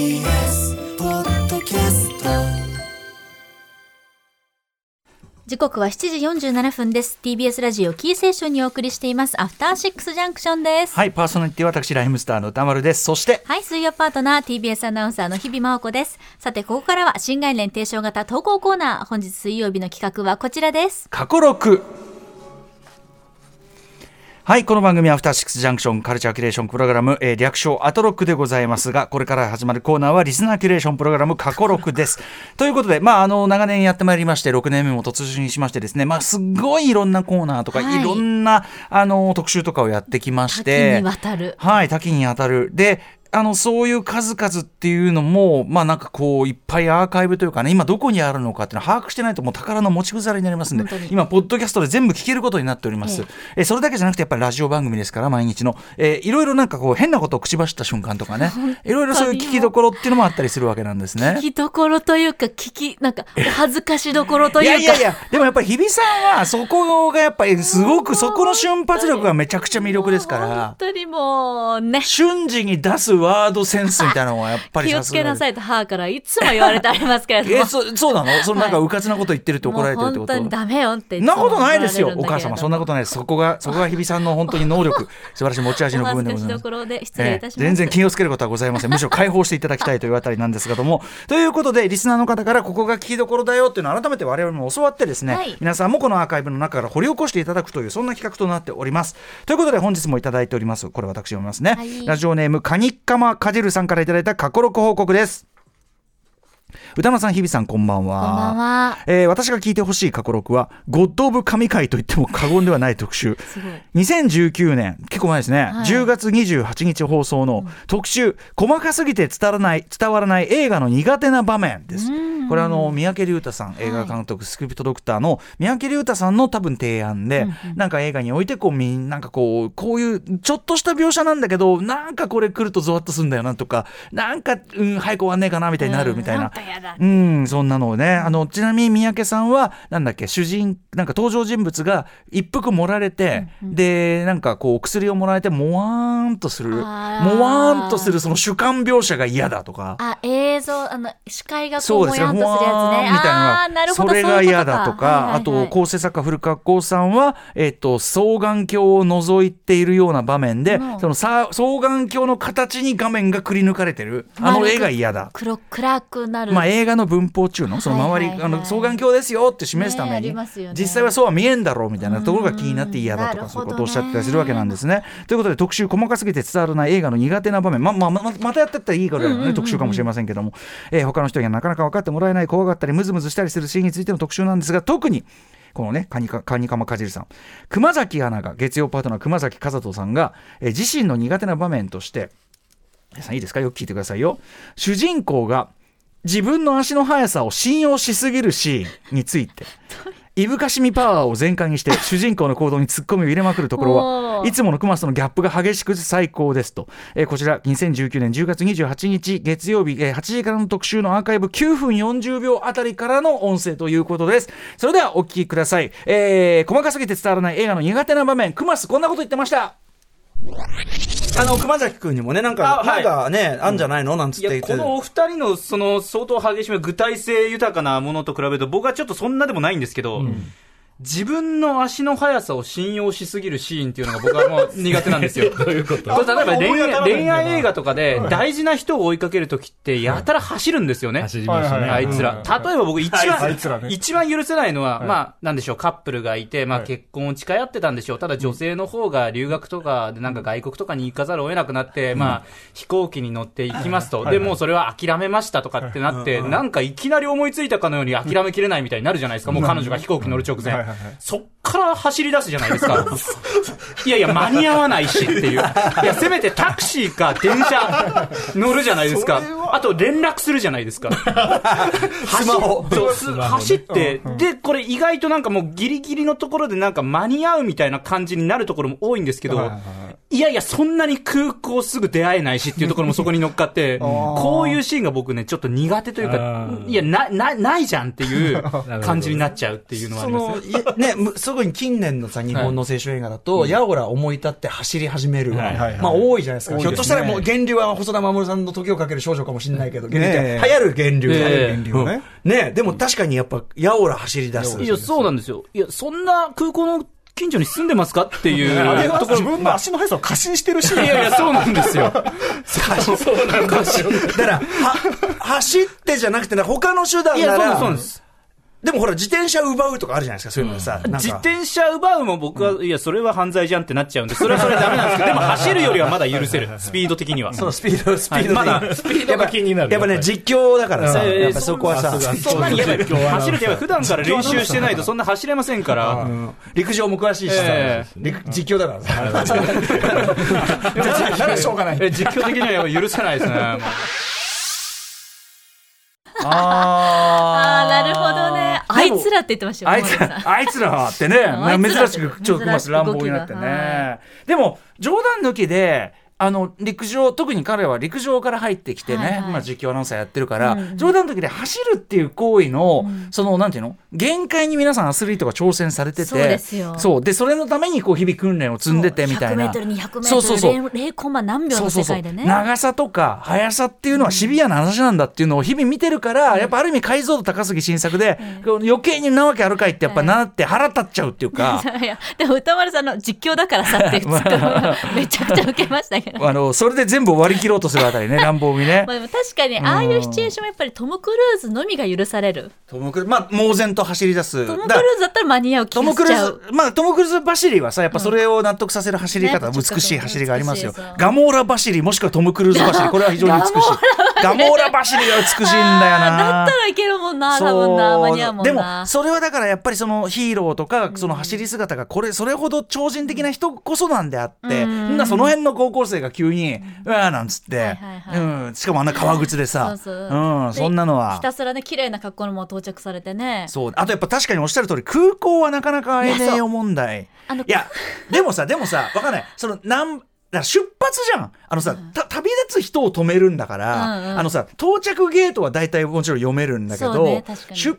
TBS ポッドキャスト時刻は7時47分です。TBS ラジオキーセーションにお送りしています。アフターシックスジャンクションです。はい、パーソナリティは私、ライムスターの歌丸です。そして、はい、水曜パートナー TBS アナウンサーの日々真央子です。さて、ここからは新概念提唱型投稿コーナー。本日水曜日の企画はこちらです。カコロク。はい、この番組はアフターシックスジャンクションカルチャーキュレーションプログラム、えー略称アトロックでございますが、これから始まるコーナーはリスナーキュレーションプログラムカコロクです。ということで、まあ、あの、長年やってまいりまして、6年目も突入しましてですね、まあ、すっごいいろんなコーナーとか、はい、いろんな、あの、特集とかをやってきまして。多岐にわたる。はい、多岐にわたる。で、あの、そういう数々っていうのも、まあなんかこう、いっぱいアーカイブというかね、今どこにあるのかっていうのを把握してないともう宝の持ち腐れになりますんで今、ポッドキャストで全部聞けることになっております。ええそれだけじゃなくて、やっぱりラジオ番組ですから、毎日の、えーいろいろなんかこう、変なことを口走った瞬間とかね、いろいろそういう聞きどころっていうのもあったりするわけなんですね。聞きどころというか、聞き、なんか、お恥ずかしどころといいうか。やいやいや、でもやっぱり日比さんは、そこがやっぱりすごく、そこの瞬発力がめちゃくちゃ魅力ですから本。当にもう、ね。瞬時に出すワードセンスみたいなのはやっぱり気をつけなさいと母からいつも言われてありますけれども。えそそうなの？そのなんかうかつなこと言ってるって怒られてるってこと？もう本当にダメよってなことないですよ。お母様そんなことないです。そこがそこが日比さんの本当に能力 素晴らしい持ち味の部分でございます。全然気をつけることはございません。むしろ解放していただきたいというあたりなんですけども。ということでリスナーの方からここが聞きどころだよっていうのを改めて我々も教わってですね、はい。皆さんもこのアーカイブの中から掘り起こしていただくというそんな企画となっております。ということで本日もいただいております。これ私読みますね、はい。ラジオネームカニカマカジルさんからいただいた過去録報告です。歌間さん日比さんこんばんは。こんばんは。えー私が聞いてほしい過去録はゴッド・オブ・神回と言っても過言ではない特集。すごい。2019年。結構前ですね、はい。10月28日放送の特集、細かすぎて伝わらない伝わらない映画の苦手な場面です。これあの三宅龍太さん映画監督、スクリプトドクターの三宅龍太さんの多分提案で、なんか映画においてこうみんなんかこうこういうちょっとした描写なんだけどなんかこれ来るとゾワッとするんだよなとかなんか、うん、早く終わんねえかなみたいになるみたいなうんそんなのをね、あのちなみに三宅さんは、なんだっけ、主人、なんか登場人物が一服盛られて、で、なんかこう、薬をもらえて、もわーんとする、もわーんとする、その主観描写が嫌だとか。あ、映像、あの、視界がこそうもやんとするやつね。みたいなあーなるほど。それが嫌だとか、あと構成作家古川光さんは、えっと双眼鏡を覗いているような場面で、うんそのさ双眼鏡の形に画面がくり抜かれてるあの絵が嫌だ。黒暗くなる。まあ、映画の文法中のその？周り、はいはい。はいあの双眼鏡ですよって示すたねあめに、りますよね。実際はそうは見えんだろうみたいなところが気になって嫌だとかうん。そういうことをおっしゃってたりするわけなんですね。ということで特集細かすぎて伝わらない映画の苦手な場面。ままあまままたやってったらいいからね、特集かもしれませんけども、えー他の人にはなかなか分かってもらえない怖がったりムズムズしたりするシーンについての特集なんですが特にこのね、カニカカニカマかじりさん。熊崎アナが、月曜パートナー熊崎和人さん。が、えー自身の苦手な場面として、皆さんいいですか？よく聞いてくださいよ。主人公が自分の足の速さを信用しすぎるシーンについて。いぶかしみパワーを全開にして主人公の行動にツッコミを入れまくるところはいつものクマスとのギャップが激しく最高ですと、えーこちら2019年10月28日月曜日、えー8時からの特集のアーカイブ9分40秒あたりからの音声ということです。それではお聞きください、えー細かすぎて伝わらない映画の苦手な場面クマスこんなこと言ってましたあの熊崎君にもねなんかあはい。なんかね、あんじゃないの？なんつって言って。このお二人のその相当激しめ、具体性豊かなものと比べると、僕はちょっとそんなでもないんですけど、自分の足の速さを信用しすぎるシーンっていうのが僕はもう苦手なんですよ。どういうこと？例えば恋愛恋愛映画とかで大事な人を追いかけるときってやたら走るんですよね。走りますね。あいつら。例えば僕一番、一番許せないのは、まあ、なんでしょう、カップルがいて、まあ結婚を誓い合ってたんでしょう。ただ女性の方が留学とかでなんか外国とかに行かざるを得なくなって、まあ飛行機に乗って行きますと。で、もうそれは諦めましたとかってなって、なんかいきなり思いついたかのように諦めきれないみたいになるじゃないですか。もう彼女が飛行機乗る直前。そっから走り出すじゃないですか。いやいや、間に合わないしっていう。いや、せめてタクシーか電車乗るじゃないですか。あと連絡するじゃないですか。スマホ走って、で、これ意外となんかもうギリギリのところでなんか間に合うみたいな感じになるところも多いんですけど、い。やいや、そんなに空港すぐ出会えないしっていうところもそこに乗っかって、こういうシーンが僕ね、ちょっと苦手というかあ、いや、な、な、ないじゃんっていう 感じになっちゃうっていうのはあそります。ね、むすごい近年のさ、日本の青春映画だと、やおら思い立って走り始める。まあ多いじゃないですか。ひょっとしたらもう源流は細田守さんの時をかける少女かもしれないけど、源流流行る源流。ええ。流行る源流ね。うん。ねでも確かにやっぱ、やおら走り出す。いや、そうなんですよ。いや、そんな空港の近所に住んでますか？っていう あれは自分の足の速さを過信してるしいやいや、そうなんですよ。そうなんですよ。だから、は、走ってじゃなくて、他の手段いや、そうなら、ですそうです。でもほら、自転車奪うとかあるじゃないですか、そういうのでさ。なんか自転車奪うも僕は、いや、それは犯罪じゃんってなっちゃうんで、それはそれはダメなんですけど、でも 走るよりはまだ許せる。スピード的には。そのスピード、スピードはいまだスピードが気になる。やっぱね、実況だからさ、えーやっぱそこはさ、そんなにやばい。走るってやばい。普段から練習してないとそんな走れませんから。うん陸上も詳しいしさ実況だからさ。ならしょうがないえ実況的にはやっぱ許せないですね。あああ、なるほどね。あいつらって言ってましたよ。あいつら、あいつらってね、珍しくちょっと乱暴になってね。でも、冗談抜きで、あの陸上特に彼は陸上から入ってきてね、はいはい。まあ、実況アナウンサーやってるから、うんうん。冗談抜きで走るっていう行為の、そのなんていうの限界に皆さんアスリートが挑戦されててそうですよ。そう。でそれのためにこう日々訓練を積んでてみたいな。100メートル、200メートル、そうそうそう。0コンマ何秒の世界でね。長さとか速さっていうのはシビアな話なんだっていうのを日々見てるから、やっぱある意味解像度高すぎ新作で、こう余計になわけあるかいってやっぱなって腹立っちゃうっていうか。いやでも歌丸さんの実況だからさっていうツッコミはめちゃくちゃ受けましたけど。あのそれで全部割り切ろうとするあたりね 乱暴にね。まあでも確かにああいうシチュエーションはやっぱりトム・クルーズのみが許される。トム・クルーズまあ猛然と走り出す。トム・クルーズだったら間に合う気トム・クルがしちゃう。ーズまあトム・クルーズ走りはさやっぱそれを納得させる走り方、ね美しい走りがありますよ。ガモーラ走りもしくはトム・クルーズ走り これは非常に美しい。ガモーラ走り。が美しいんだよな。だったらいけるもんな、多分な、間に合うもんな。でもそれはだからやっぱりそのヒーローとかその走り姿がこれそれほど超人的な人こそなんであって、うんなその辺の高校生が急に「うわー」なんつって、しかもあんな革靴でさ。そうん、そんなのは。ひたすらね、綺麗な格好のまま到着されてね。そう。あとやっぱ確かにおっしゃる通り空港はなかなか会えねえよ問題。いやでもさでもさわかんない。そのなん出発じゃん。あのさ、た旅立つ人を止めるんだから、うんうん。あのさ到着ゲートは大体もちろん読めるんだけど、ね出発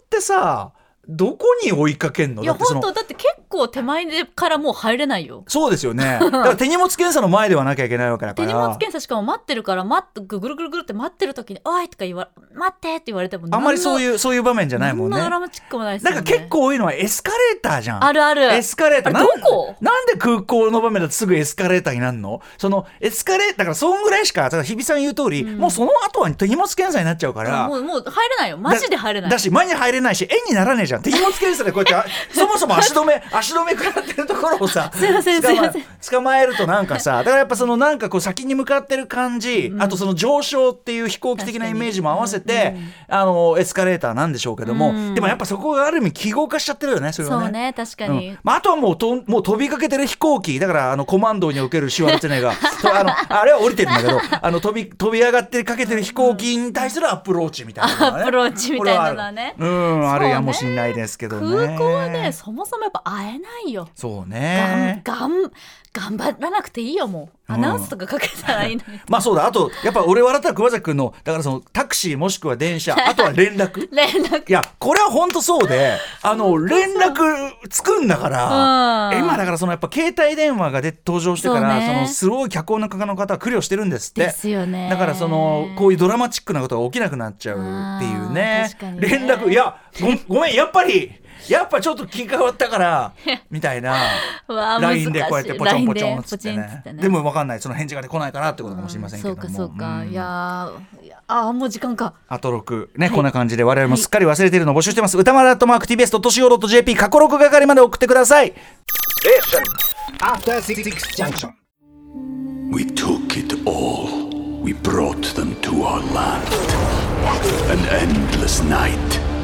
ってさどこに追いかけんの？いや、本当だって結構手前でからもう入れないよ。そうですよね だから手荷物検査の前ではなきゃいけないわけだから手荷物検査しかも待ってるから、待って、ぐるぐるぐるって待ってる時に、おいとか言わ、待ってって言われても、あんまりそうういうそういう場面じゃないもんねそんなドラマチックもないですよね。なんか結構多いのはエスカレーターじゃん。あるあるエスカレーター。どこなんなんで空港の場面だとすぐエスカレーターになるの？そのエスカレーター、だからそんぐらいしか、だから日比さん言う通り、もうその後は手荷物検査になっちゃうから。もう、もう入れないよ。マジで入れない。だだし、前に入れないし、絵にならねえじゃん。手荷物検査でこうやって、あそもそも足止め、足止め食らってるところをさ、すいません捕ますいません。捕まえるとなんかさ、だからやっぱそのなんかこう先に向かってる感じ、あとその上昇っていう飛行機的なイメージも合わせて、あの、エスカレーターなんでしょうけども、うん。でもやっぱそこがある意味記号化しちゃってるよね、それはそうね、確かうん。に。まあ、あとはもうともう飛びかけてる飛行機だからあのコマンドにおけるシュワルツェネッガーそうあのあれは降りてるんだけどあの飛び飛び上がってかけてる飛行機に対するアプローチみたいなのがね、アプローチみたいなのはね。これはある。うんあるやもしんないですけどね空港はね、そもそもやっぱ会えないよ。そうがんねがん頑張らなくていいよもう。アナウンスとかかけたらいいのに、まあそうだ。あとやっぱ俺笑ったら熊崎君のだからそのタクシーもしくは電車 あとは連絡。連絡。いやこれは本当そうであの連絡つくんだからうん。今だからそのやっぱ携帯電話がで登場してからそ,、そうね。のすごい脚本の方の方は苦慮してるんですって。ですよね。だからそのこういうドラマチックなことが起きなくなっちゃうっていうね。ね。連絡いやごごめんやっぱりやっぱちょっと気変わったから みたいな。うわー LINE でこうやってポチョンポチョンっつってね。ってね。でも分かんない。その返事が来ないかなってことかもしれませんけども。そうかそうか、ん。いやーいやあーもう時間か。あと6ね、こんな感じで我々もすっかり忘れているのを募集してます。歌丸アットマーク TBS.CO.JP 過去6係まで送ってください。After Six Junction. We took it all. We brought them to our land. An endless night,